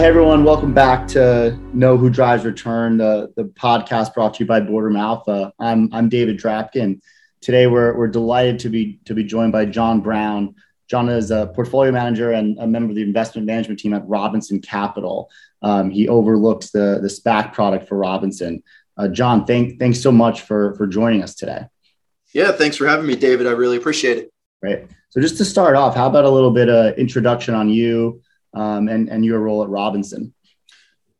hey everyone, welcome back to Know Who Drives Return, the, the podcast brought to you by Boardroom Alpha. I'm I'm David Drapkin. Today we're we're delighted to be to be joined by John Brown. John is a portfolio manager and a member of the investment management team at Robinson Capital. Um, he overlooks the the SPAC product for Robinson. Uh, John, thank thanks so much for for joining us today. Yeah, thanks for having me, David. I really appreciate it. Great. So just to start off, how about a little bit of introduction on you um, and and your role at Robinson?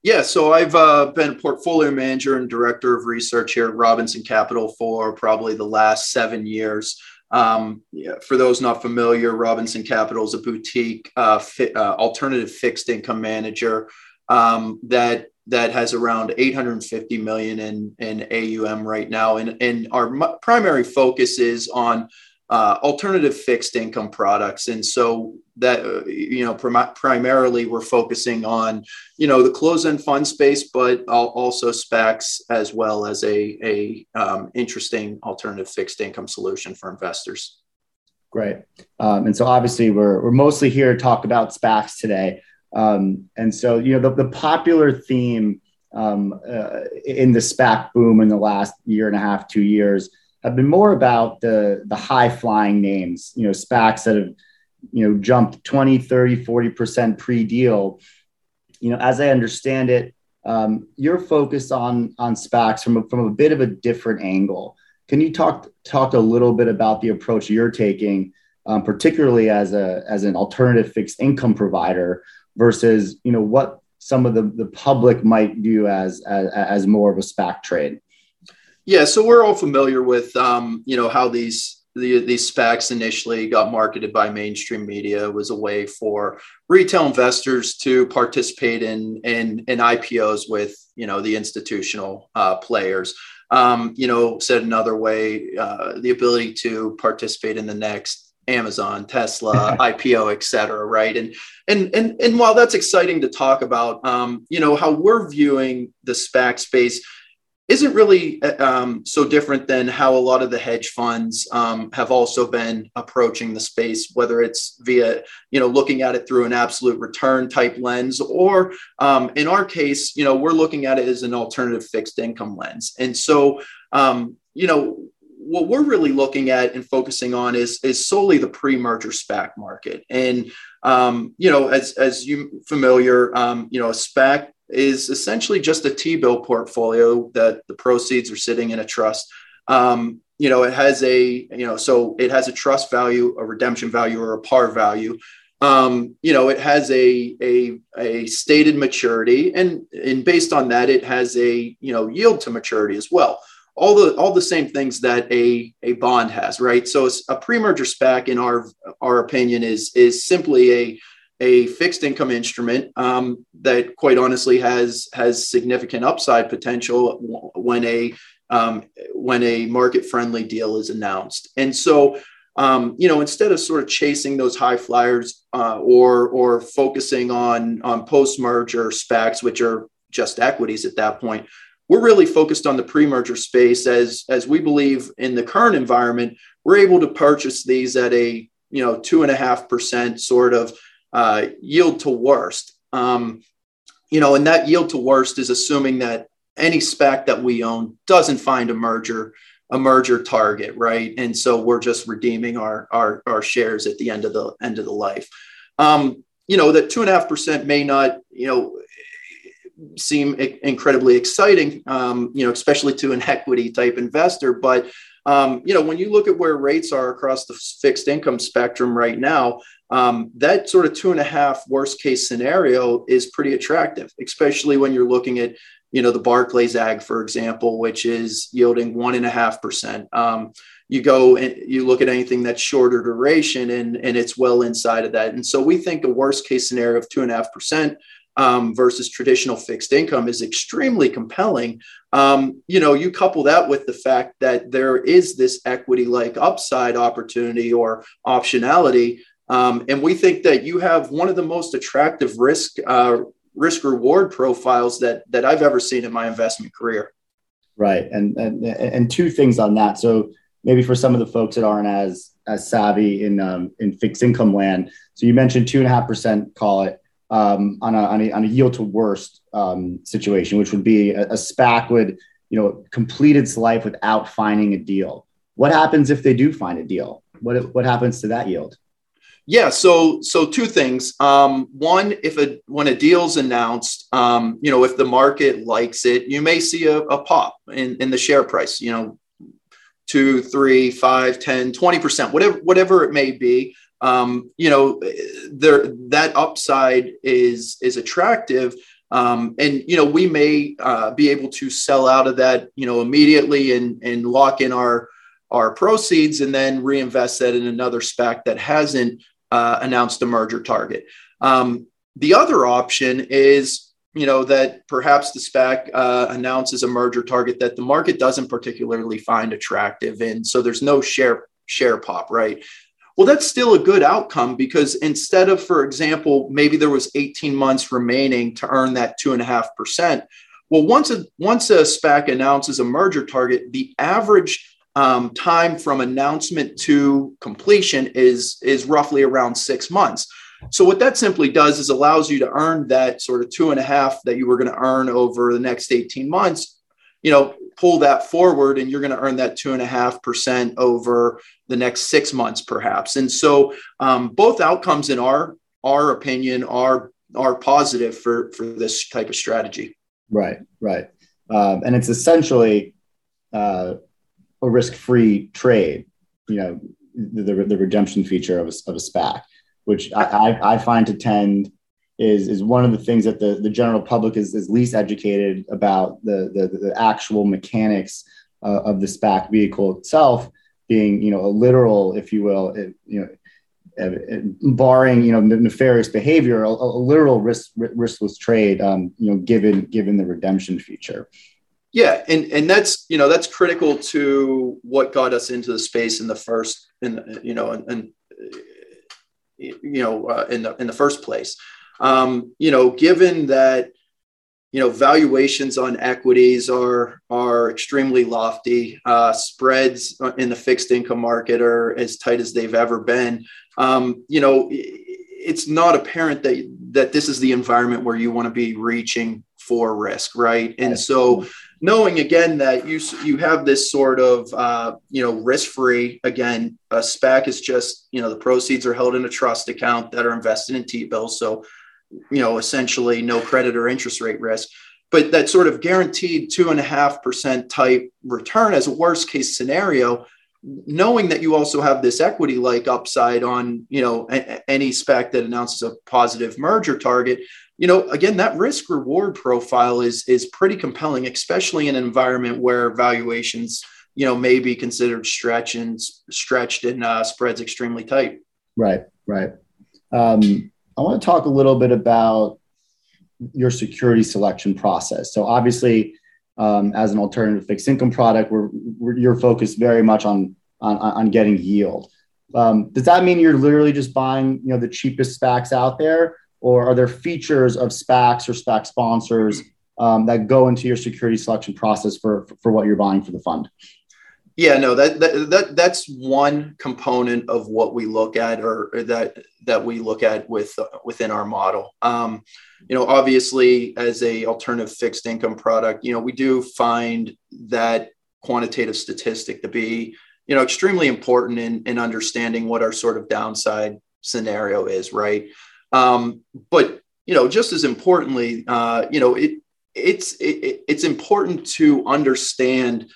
Yeah, so I've uh, been portfolio manager and director of research here at Robinson Capital for probably the last seven years. Um, yeah, for those not familiar, Robinson Capital is a boutique uh, fi- uh, alternative fixed income manager um, that that has around 850 million in, in AUM right now, and and our m- primary focus is on uh, alternative fixed income products. And so that, uh, you know, prim- primarily we're focusing on, you know, the closed end fund space, but also SPACs as well as a, a um, interesting alternative fixed income solution for investors. Great. Um, and so obviously we're, we're mostly here to talk about SPACs today. Um, and so, you know, the, the popular theme um, uh, in the SPAC boom in the last year and a half, two years have been more about the the high flying names, you know, SPACs that have, you know, jumped 20, 30, 40% pre-deal. You know, as I understand it, um, you're focused on on SPACs from a, from a bit of a different angle. Can you talk talk a little bit about the approach you're taking, um, particularly as a as an alternative fixed income provider versus you know what some of the, the public might view as, as as more of a SPAC trade? Yeah, so we're all familiar with um, you know how these the, these SPACs initially got marketed by mainstream media it was a way for retail investors to participate in in, in IPOs with you know the institutional uh, players. Um, you know, said another way, uh, the ability to participate in the next Amazon, Tesla, IPO, et cetera, right? And and and and while that's exciting to talk about, um, you know, how we're viewing the SPAC space isn't really um, so different than how a lot of the hedge funds um, have also been approaching the space, whether it's via, you know, looking at it through an absolute return type lens, or um, in our case, you know, we're looking at it as an alternative fixed income lens. And so, um, you know, what we're really looking at and focusing on is is solely the pre-merger SPAC market. And um, you know, as as you familiar, um, you know, a SPAC is essentially just a T-bill portfolio that the proceeds are sitting in a trust. Um, you know, it has a, you know, so it has a trust value, a redemption value, or a par value. Um, you know, it has a, a, a stated maturity and, and based on that, it has a, you know, yield to maturity as well. All the, all the same things that a, a bond has, right? So a pre-merger SPAC in our, our opinion is, is simply a, a fixed income instrument um, that quite honestly has has significant upside potential when a um, when a market friendly deal is announced. And so um, you know instead of sort of chasing those high flyers uh, or or focusing on on post merger SPACs which are just equities at that point we're really focused on the pre-merger space as as we believe in the current environment we're able to purchase these at a you know two and a half percent sort of uh, yield to worst. Um, you know, and that yield to worst is assuming that any SPAC that we own doesn't find a merger a merger target, right? And so we're just redeeming our our, our shares at the end of the end of the life. Um, you know, that two and a half percent may not, you know, seem incredibly exciting, um, you know, especially to an equity type investor. But um, you know, when you look at where rates are across the fixed income spectrum right now, um, that sort of two and a half worst case scenario is pretty attractive, especially when you're looking at you know the Barclays Ag, for example, which is yielding one and a half percent. Um, you go and you look at anything that's shorter duration, and and it's well inside of that. And so we think a worst case scenario of two and a half percent um, versus traditional fixed income is extremely compelling. Um, you know, you couple that with the fact that there is this equity like upside opportunity or optionality um, and we think that you have one of the most attractive risk uh, risk reward profiles that that I've ever seen in my investment career. Right, and and and two things on that. So maybe for some of the folks that aren't as as savvy in um, in fixed income land. So you mentioned two and a half percent, call it. Um, on, a, on, a, on a yield to worst um, situation, which would be a, a SPAC would you know complete its life without finding a deal. What happens if they do find a deal? What what happens to that yield? Yeah, so so two things. Um, one, if a when a deal's announced, um, you know, if the market likes it, you may see a, a pop in, in the share price. You know, two, three, five, 10, 20%, whatever, whatever it may be. Um, you know, there that upside is is attractive. Um, and you know, we may uh, be able to sell out of that, you know, immediately and and lock in our our proceeds and then reinvest that in another SPAC that hasn't uh, announced a merger target. Um, the other option is, you know, that perhaps the SPAC uh, announces a merger target that the market doesn't particularly find attractive, and so there's no share share pop, right? Well, that's still a good outcome because instead of, for example, maybe there was 18 months remaining to earn that two and a half percent. Well, once a once a SPAC announces a merger target, the average um, time from announcement to completion is is roughly around six months. So what that simply does is allows you to earn that sort of two and a half that you were going to earn over the next 18 months. You know, pull that forward and you're going to earn that two and a half percent over the next six months, perhaps. And so um, both outcomes in our our opinion are are positive for for this type of strategy. Right, right, um, and it's essentially uh, a risk-free trade. You know, the, the, the redemption feature of a, of a SPAC, which I, I, I, find to tend is is one of the things that the, the general public is, is least educated about the the, the actual mechanics uh, of the SPAC vehicle itself being you know a literal, if you will, it, you know. barring you know nefarious behavior, a, a literal risk riskless trade, um, you know, given given the redemption feature. Yeah, and and that's you know that's critical to what got us into the space in the first in you know and, you know uh, in the in the first place. Um, you know, given that you know valuations on equities are are extremely lofty, uh, spreads in the fixed income market are as tight as they've ever been. Um, you know, it's not apparent that that this is the environment where you want to be reaching for risk, right? And so knowing again that you you have this sort of uh, you know risk free again a SPAC is just you know the proceeds are held in a trust account that are invested in T bills so you know essentially no credit or interest rate risk but that sort of guaranteed two and a half percent type return as a worst case scenario knowing that you also have this equity like upside on you know a, any SPAC that announces a positive merger target you know, again, that risk reward profile is is pretty compelling, especially in an environment where valuations, you know, may be considered stretched and stretched and uh, spreads extremely tight. Right, right. Um, I want to talk a little bit about your security selection process. So obviously, um, as an alternative fixed income product, we're, we're you're focused very much on on, on getting yield. Um, does that mean you're literally just buying, you know, the cheapest SPACs out there, or are there features of SPACs or SPAC sponsors um, that go into your security selection process for, for what you're buying for the fund? Yeah, no, that, that, that that's one component of what we look at, or, or that that we look at with uh, within our model. Um, you know, obviously, as a alternative fixed income product, you know, we do find that quantitative statistic to be, you know, extremely important in in understanding what our sort of downside scenario is, right? Um, but you know, just as importantly, uh, you know, it it's it, it's important to understand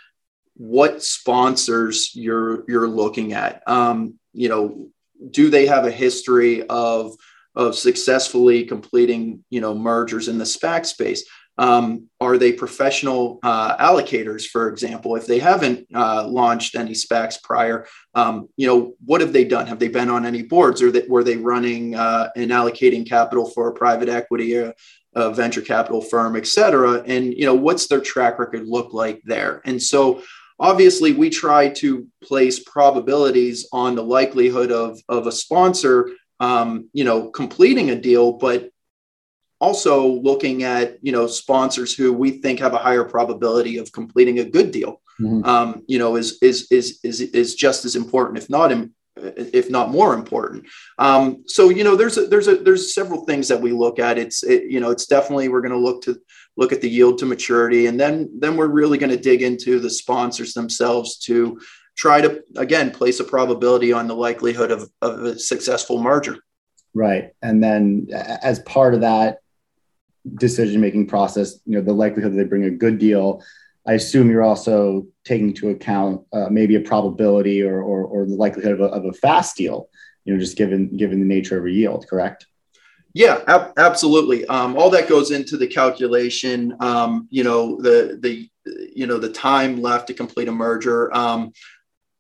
what sponsors you're you're looking at. Um, you know, do they have a history of of successfully completing you know mergers in the SPAC space? Um, are they professional uh, allocators, for example? If they haven't uh, launched any SPACs prior, um, you know, what have they done? Have they been on any boards, or that, were they running uh, and allocating capital for a private equity, a, a venture capital firm, et cetera? And you know, what's their track record look like there? And so, obviously, we try to place probabilities on the likelihood of of a sponsor, um, you know, completing a deal, but also looking at you know sponsors who we think have a higher probability of completing a good deal mm-hmm. um, you know is, is is is is just as important if not if not more important. Um, so you know, there's a, there's a, there's several things that we look at. It's it, you know, it's definitely we're going to look to look at the yield to maturity, and then then we're really going to dig into the sponsors themselves to try to again place a probability on the likelihood of, of a successful merger. Right, and then as part of that decision making process, you know, the likelihood that they bring a good deal I assume you're also taking into account uh, maybe a probability or, or, or the likelihood of a, of a, fast deal, you know, just given given the nature of a yield, correct? Yeah, ab- absolutely. Um, all that goes into the calculation. Um, you know, the the you know the time left to complete a merger. Um,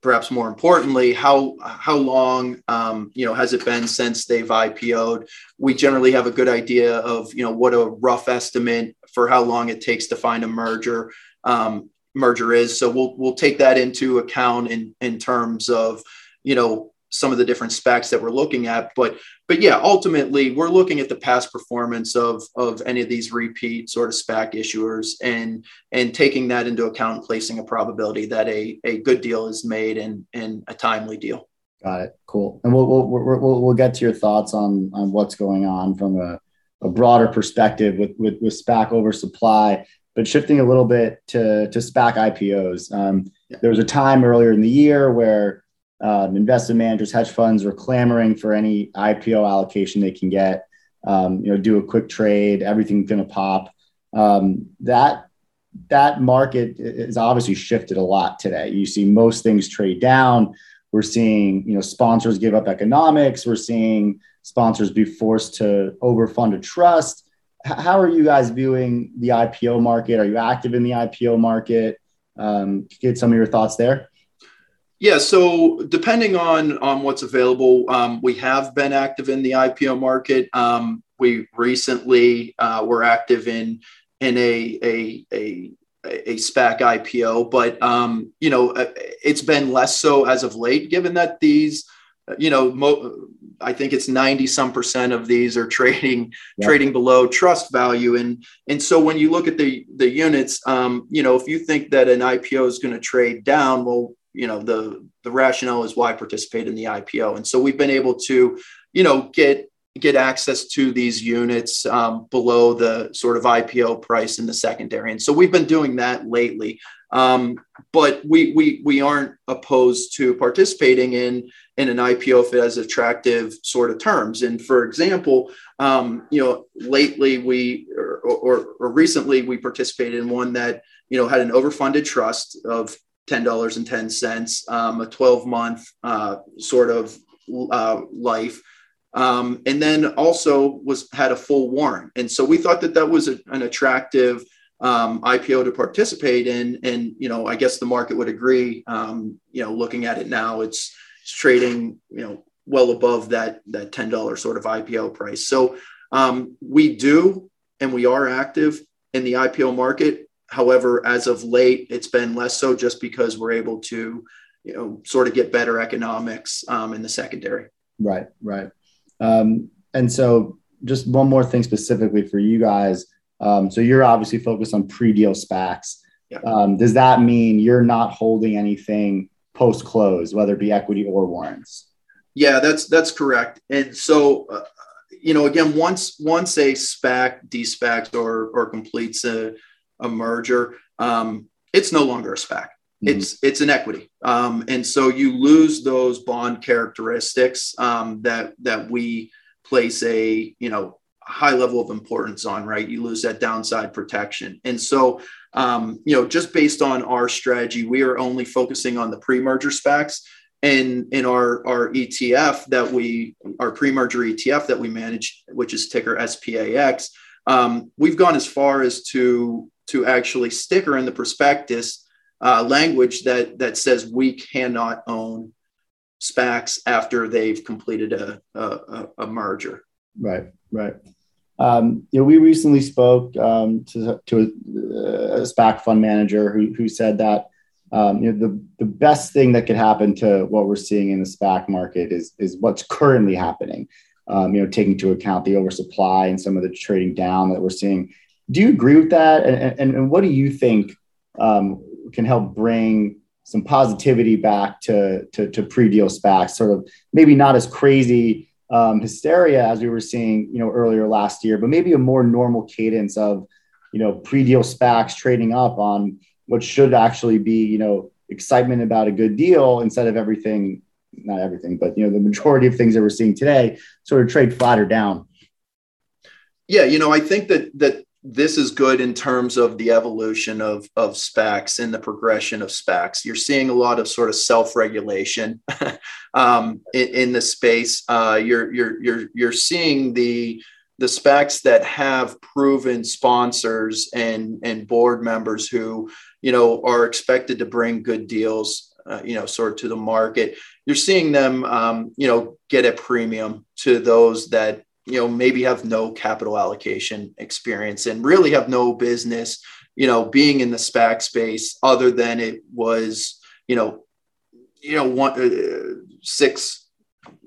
perhaps more importantly, how how long um, you know has it been since they've IPO'd? We generally have a good idea of you know what a rough estimate for how long it takes to find a merger um, merger is. So we'll we'll take that into account in in terms of you know some of the different SPACs that we're looking at. But but yeah, ultimately we're looking at the past performance of of any of these repeat sort of SPAC issuers and and taking that into account and placing a probability that a, a good deal is made and and a timely deal. Got it. Cool. And we'll we'll we'll, we'll get to your thoughts on on what's going on from a, a broader perspective with with, with SPAC oversupply. But shifting a little bit to, to SPAC IPOs, um, yeah. there was a time earlier in the year where um, investment managers, hedge funds were clamoring for any IPO allocation they can get. Um, you know, do a quick trade, everything's going to pop. Um, that that market is obviously shifted a lot today. You see most things trade down. We're seeing you know sponsors give up economics. We're seeing sponsors be forced to overfund a trust how are you guys viewing the IPO market? Are you active in the IPO market? Um, get some of your thoughts there. Yeah, so depending on on what's available, um, we have been active in the IPO market. Um, we recently uh, were active in in a a a, a SPAC IPO, but um, you know uh, it's been less so as of late, given that these you know mo- I think it's 90 some percent of these are trading yep. trading below trust value. And and so when you look at the the units, um, you know, if you think that an IPO is going to trade down, well, you know, the the rationale is why participate in the IPO. And so we've been able to, you know, get get access to these units um, below the sort of IPO price in the secondary. And so we've been doing that lately. Um, but we, we, we aren't opposed to participating in, in an IPO if it has attractive sort of terms. And for example, um, you know, lately we, or, or, or recently we participated in one that, you know, had an overfunded trust of $10.10, um, a 12 month uh, sort of uh, life. Um, and then also was had a full warrant. And so we thought that that was a, an attractive um, IPO to participate in. And, you know, I guess the market would agree, um, you know, looking at it now, it's, it's trading, you know, well above that, that $10 sort of IPO price. So um, we do, and we are active in the IPO market. However, as of late, it's been less so just because we're able to, you know, sort of get better economics um, in the secondary. Right, right. Um, and so just one more thing specifically for you guys um, so you're obviously focused on pre-deal SPACs. Yeah. Um, does that mean you're not holding anything post close, whether it be equity or warrants? Yeah, that's that's correct. And so, uh, you know, again, once once a SPAC de-SPACs or or completes a, a merger, um, it's no longer a SPAC. Mm-hmm. It's it's an equity, um, and so you lose those bond characteristics um, that that we place a you know high level of importance on, right? You lose that downside protection. And so, um, you know, just based on our strategy, we are only focusing on the pre-merger SPACs. And in our, our ETF that we, our pre-merger ETF that we manage, which is ticker SPAX, um, we've gone as far as to, to actually sticker in the prospectus uh, language that, that says we cannot own SPACs after they've completed a, a, a merger. Right, right. Um, you know, we recently spoke um, to, to a, a, SPAC fund manager who, who said that um, you know, the, the best thing that could happen to what we're seeing in the SPAC market is, is what's currently happening, um, you know, taking into account the oversupply and some of the trading down that we're seeing. Do you agree with that? And, and, and what do you think um, can help bring some positivity back to to, to pre-deal SPACs, sort of maybe not as crazy um, hysteria as we were seeing, you know, earlier last year, but maybe a more normal cadence of, you know, pre-deal SPACs trading up on what should actually be, you know, excitement about a good deal instead of everything, not everything, but you know, the majority of things that we're seeing today sort of trade flatter down. Yeah, you know, I think that that this is good in terms of the evolution of of SPACs and the progression of SPACs. You're seeing a lot of sort of self-regulation um, in, in, the space. Uh, you're you're you're you're seeing the the SPACs that have proven sponsors and and board members who you know are expected to bring good deals. Uh, you know, sort of to the market. You're seeing them, um, you know, get a premium to those that you know maybe have no capital allocation experience and really have no business you know being in the SPAC space other than it was you know you know one uh, six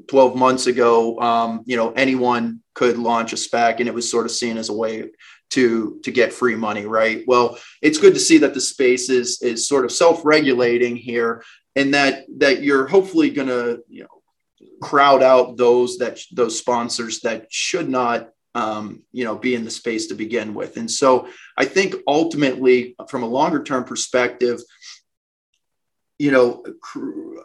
12 months ago um, you know anyone could launch a SPAC and it was sort of seen as a way to to get free money right? Well it's good to see that the space is is sort of self-regulating here and that that you're hopefully going to you know crowd out those that those sponsors that should not um, you know be in the space to begin with. And so i think ultimately from a longer term perspective you know cr-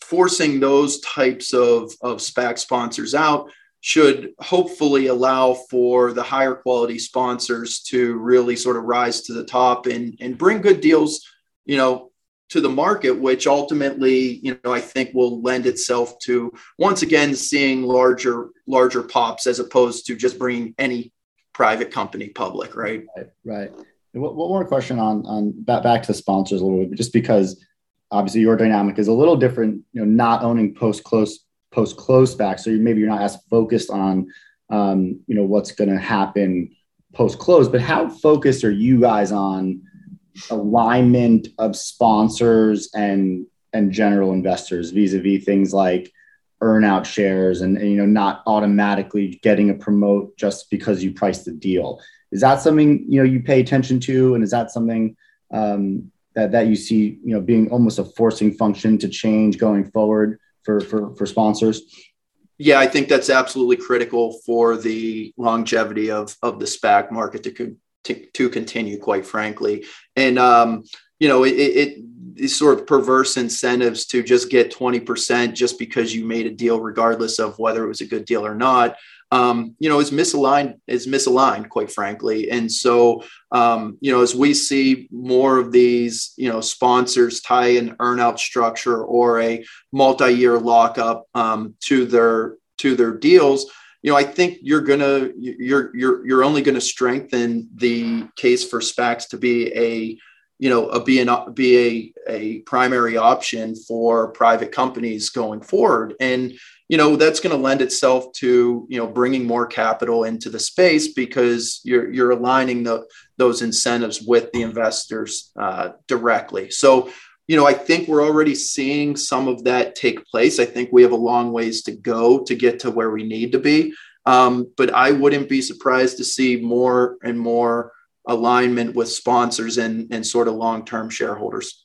forcing those types of of spac sponsors out should hopefully allow for the higher quality sponsors to really sort of rise to the top and and bring good deals you know to the market, which ultimately, you know, I think will lend itself to once again seeing larger larger pops as opposed to just bringing any private company public, right? Right. right. One more question on on back, back to sponsors a little bit, just because obviously your dynamic is a little different. You know, not owning post close post close back, so maybe you're not as focused on um, you know what's going to happen post close. But how focused are you guys on? Alignment of sponsors and and general investors vis-a-vis things like earnout shares and, and, you know not automatically getting a promote just because you price the deal. Is that something you know you pay attention to? And is that something um, that that you see you know being almost a forcing function to change going forward for for, for sponsors? Yeah i think that's absolutely critical for the longevity of of the spac market to to, to continue, quite frankly. And, um, you know, it, it, these sort of perverse incentives to just get 20% just because you made a deal, regardless of whether it was a good deal or not. Um, you know, is misaligned, is misaligned, quite frankly. And so, um, you know, as we see more of these, you know, sponsors tie an earnout structure or a multi-year lockup um, to their to their deals, you know, I think you're gonna you're you're you're only to strengthen the case for SPACs to be a you know a be an be a, a primary option for private companies going forward. And you know that's going to lend itself to you know bringing more capital into the space because you're you're aligning the, those incentives with the investors uh, directly. So you know, I think we're already seeing some of that take place. I think we have a long ways to go to get to where we need to be. Um, but I wouldn't be surprised to see more and more alignment with sponsors and, and sort of long term shareholders.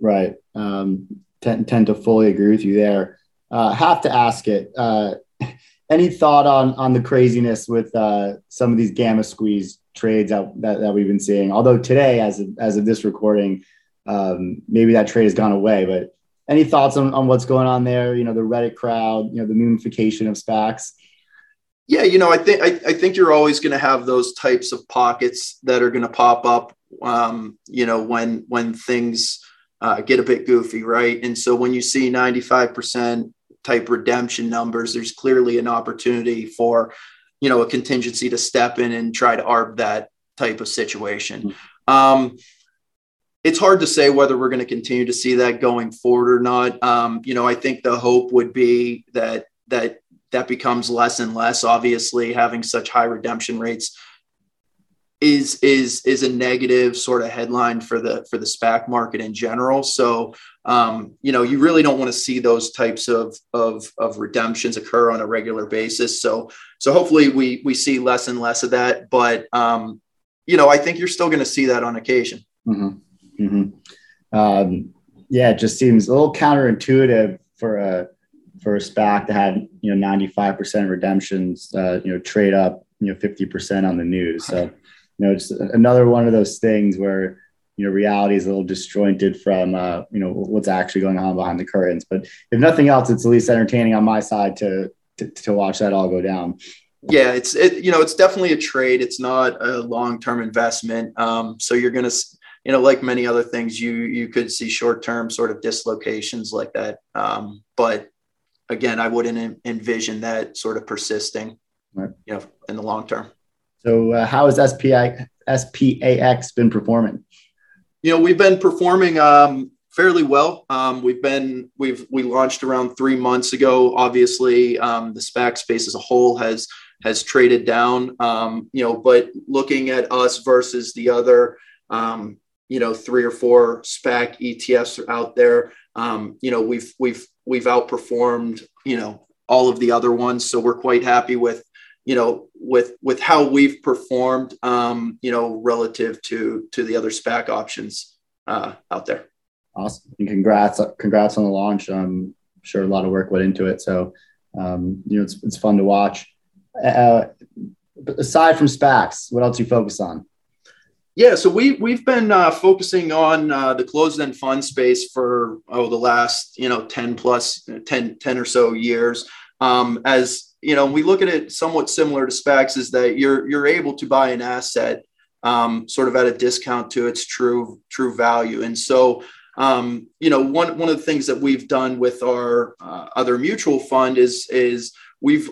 Right. Um, tend, tend to fully agree with you there. Uh, have to ask it. Uh, any thought on on the craziness with uh, some of these gamma squeeze trades out, that, that we've been seeing? Although today, as of, as of this recording, um, maybe that trade has gone away. But any thoughts on, on what's going on there? You know, the Reddit crowd, you know, the moonification of SPACs. Yeah, you know, I think I, I think you're always going to have those types of pockets that are going to pop up. Um, you know, when when things uh, get a bit goofy, right? And so when you see 95% type redemption numbers, there's clearly an opportunity for you know a contingency to step in and try to arb that type of situation. Mm-hmm. Um, it's hard to say whether we're going to continue to see that going forward or not. Um, you know, I think the hope would be that that that becomes less and less. Obviously, having such high redemption rates is is is a negative sort of headline for the for the SPAC market in general. So um, you know you really don't want to see those types of, of of redemptions occur on a regular basis. So so hopefully we we see less and less of that. But um, you know I think you're still going to see that on occasion. Mm-hmm. Mm-hmm. Um, Yeah, it just seems a little counterintuitive for a for a SPAC that had you know 95% redemptions, uh, you know, trade up you know 50% on the news. So you know, it's another one of those things where you know reality is a little disjointed from uh, you know what's actually going on behind the curtains. But if nothing else, it's at least entertaining on my side to to, to watch that all go down. Yeah, it's it, you know it's definitely a trade. It's not a long term investment. Um, so you're gonna you know like many other things, you you could see short term sort of dislocations like that. Um, but again, I wouldn't envision that sort of persisting, right. you know, in the long term. So, uh, how has SPI SPAX been performing? You know, we've been performing um, fairly well. Um, we've been we've we launched around three months ago. Obviously, um, the SPAC space as a whole has has traded down. Um, you know, but looking at us versus the other, um, you know, three or four SPAC ETFs are out there, um, you know, we've we've we've outperformed, you know, all of the other ones. So we're quite happy with, you know, with with how we've performed, um, you know, relative to to the other SPAC options uh, out there. Awesome, and congrats, congrats on the launch. I'm sure a lot of work went into it, so um, you know it's it's fun to watch. Uh, aside from SPACs, what else you focus on? Yeah, so we we've been uh, focusing on uh, the closed-end fund space for oh the last you know ten plus 10, 10 or so years. Um, as you know, we look at it somewhat similar to SPACs is that you're you're able to buy an asset um, sort of at a discount to its true true value, and so um, you know one one of the things that we've done with our uh, other mutual fund is is we've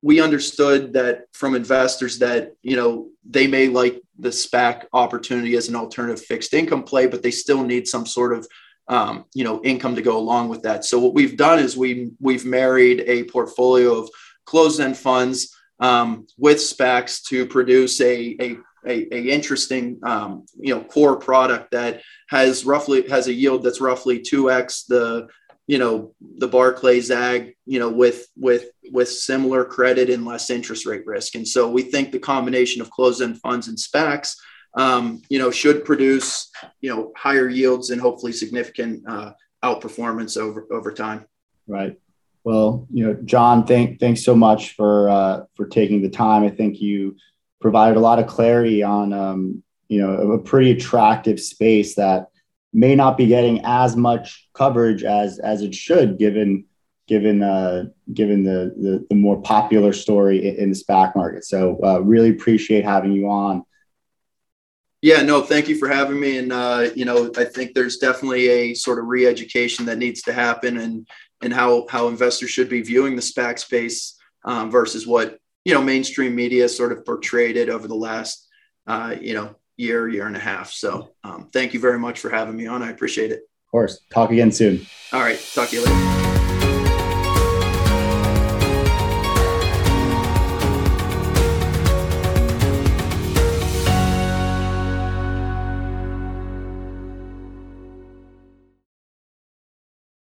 we understood that from investors that you know they may like the SPAC opportunity as an alternative fixed income play, but they still need some sort of um, you know income to go along with that. So what we've done is we we've married a portfolio of closed-end funds um, with SPACs to produce a, a a, a, interesting um, you know core product that has roughly has a yield that's roughly 2x the you know the Barclays Ag, you know, with with with similar credit and less interest rate risk. And so we think the combination of closed-end funds and SPACs, um, you know, should produce you know higher yields and hopefully significant uh, outperformance over over time. Right. Well, you know, John, thank thanks so much for uh, for taking the time. I think you provided a lot of clarity on um, you know a pretty attractive space that may not be getting as much coverage as as it should, given given uh, given the, the, the more popular story in, the SPAC market. So uh, really appreciate having you on. Yeah, no, thank you for having me. And uh, you know, I think there's definitely a sort of re-education that needs to happen, and and how how investors should be viewing the SPAC space um, versus what you know mainstream media sort of portrayed it over the last uh, you know year, year and a half. So um, thank you very much for having me on. I appreciate it. Of course. Talk again soon. All right. Talk to you later.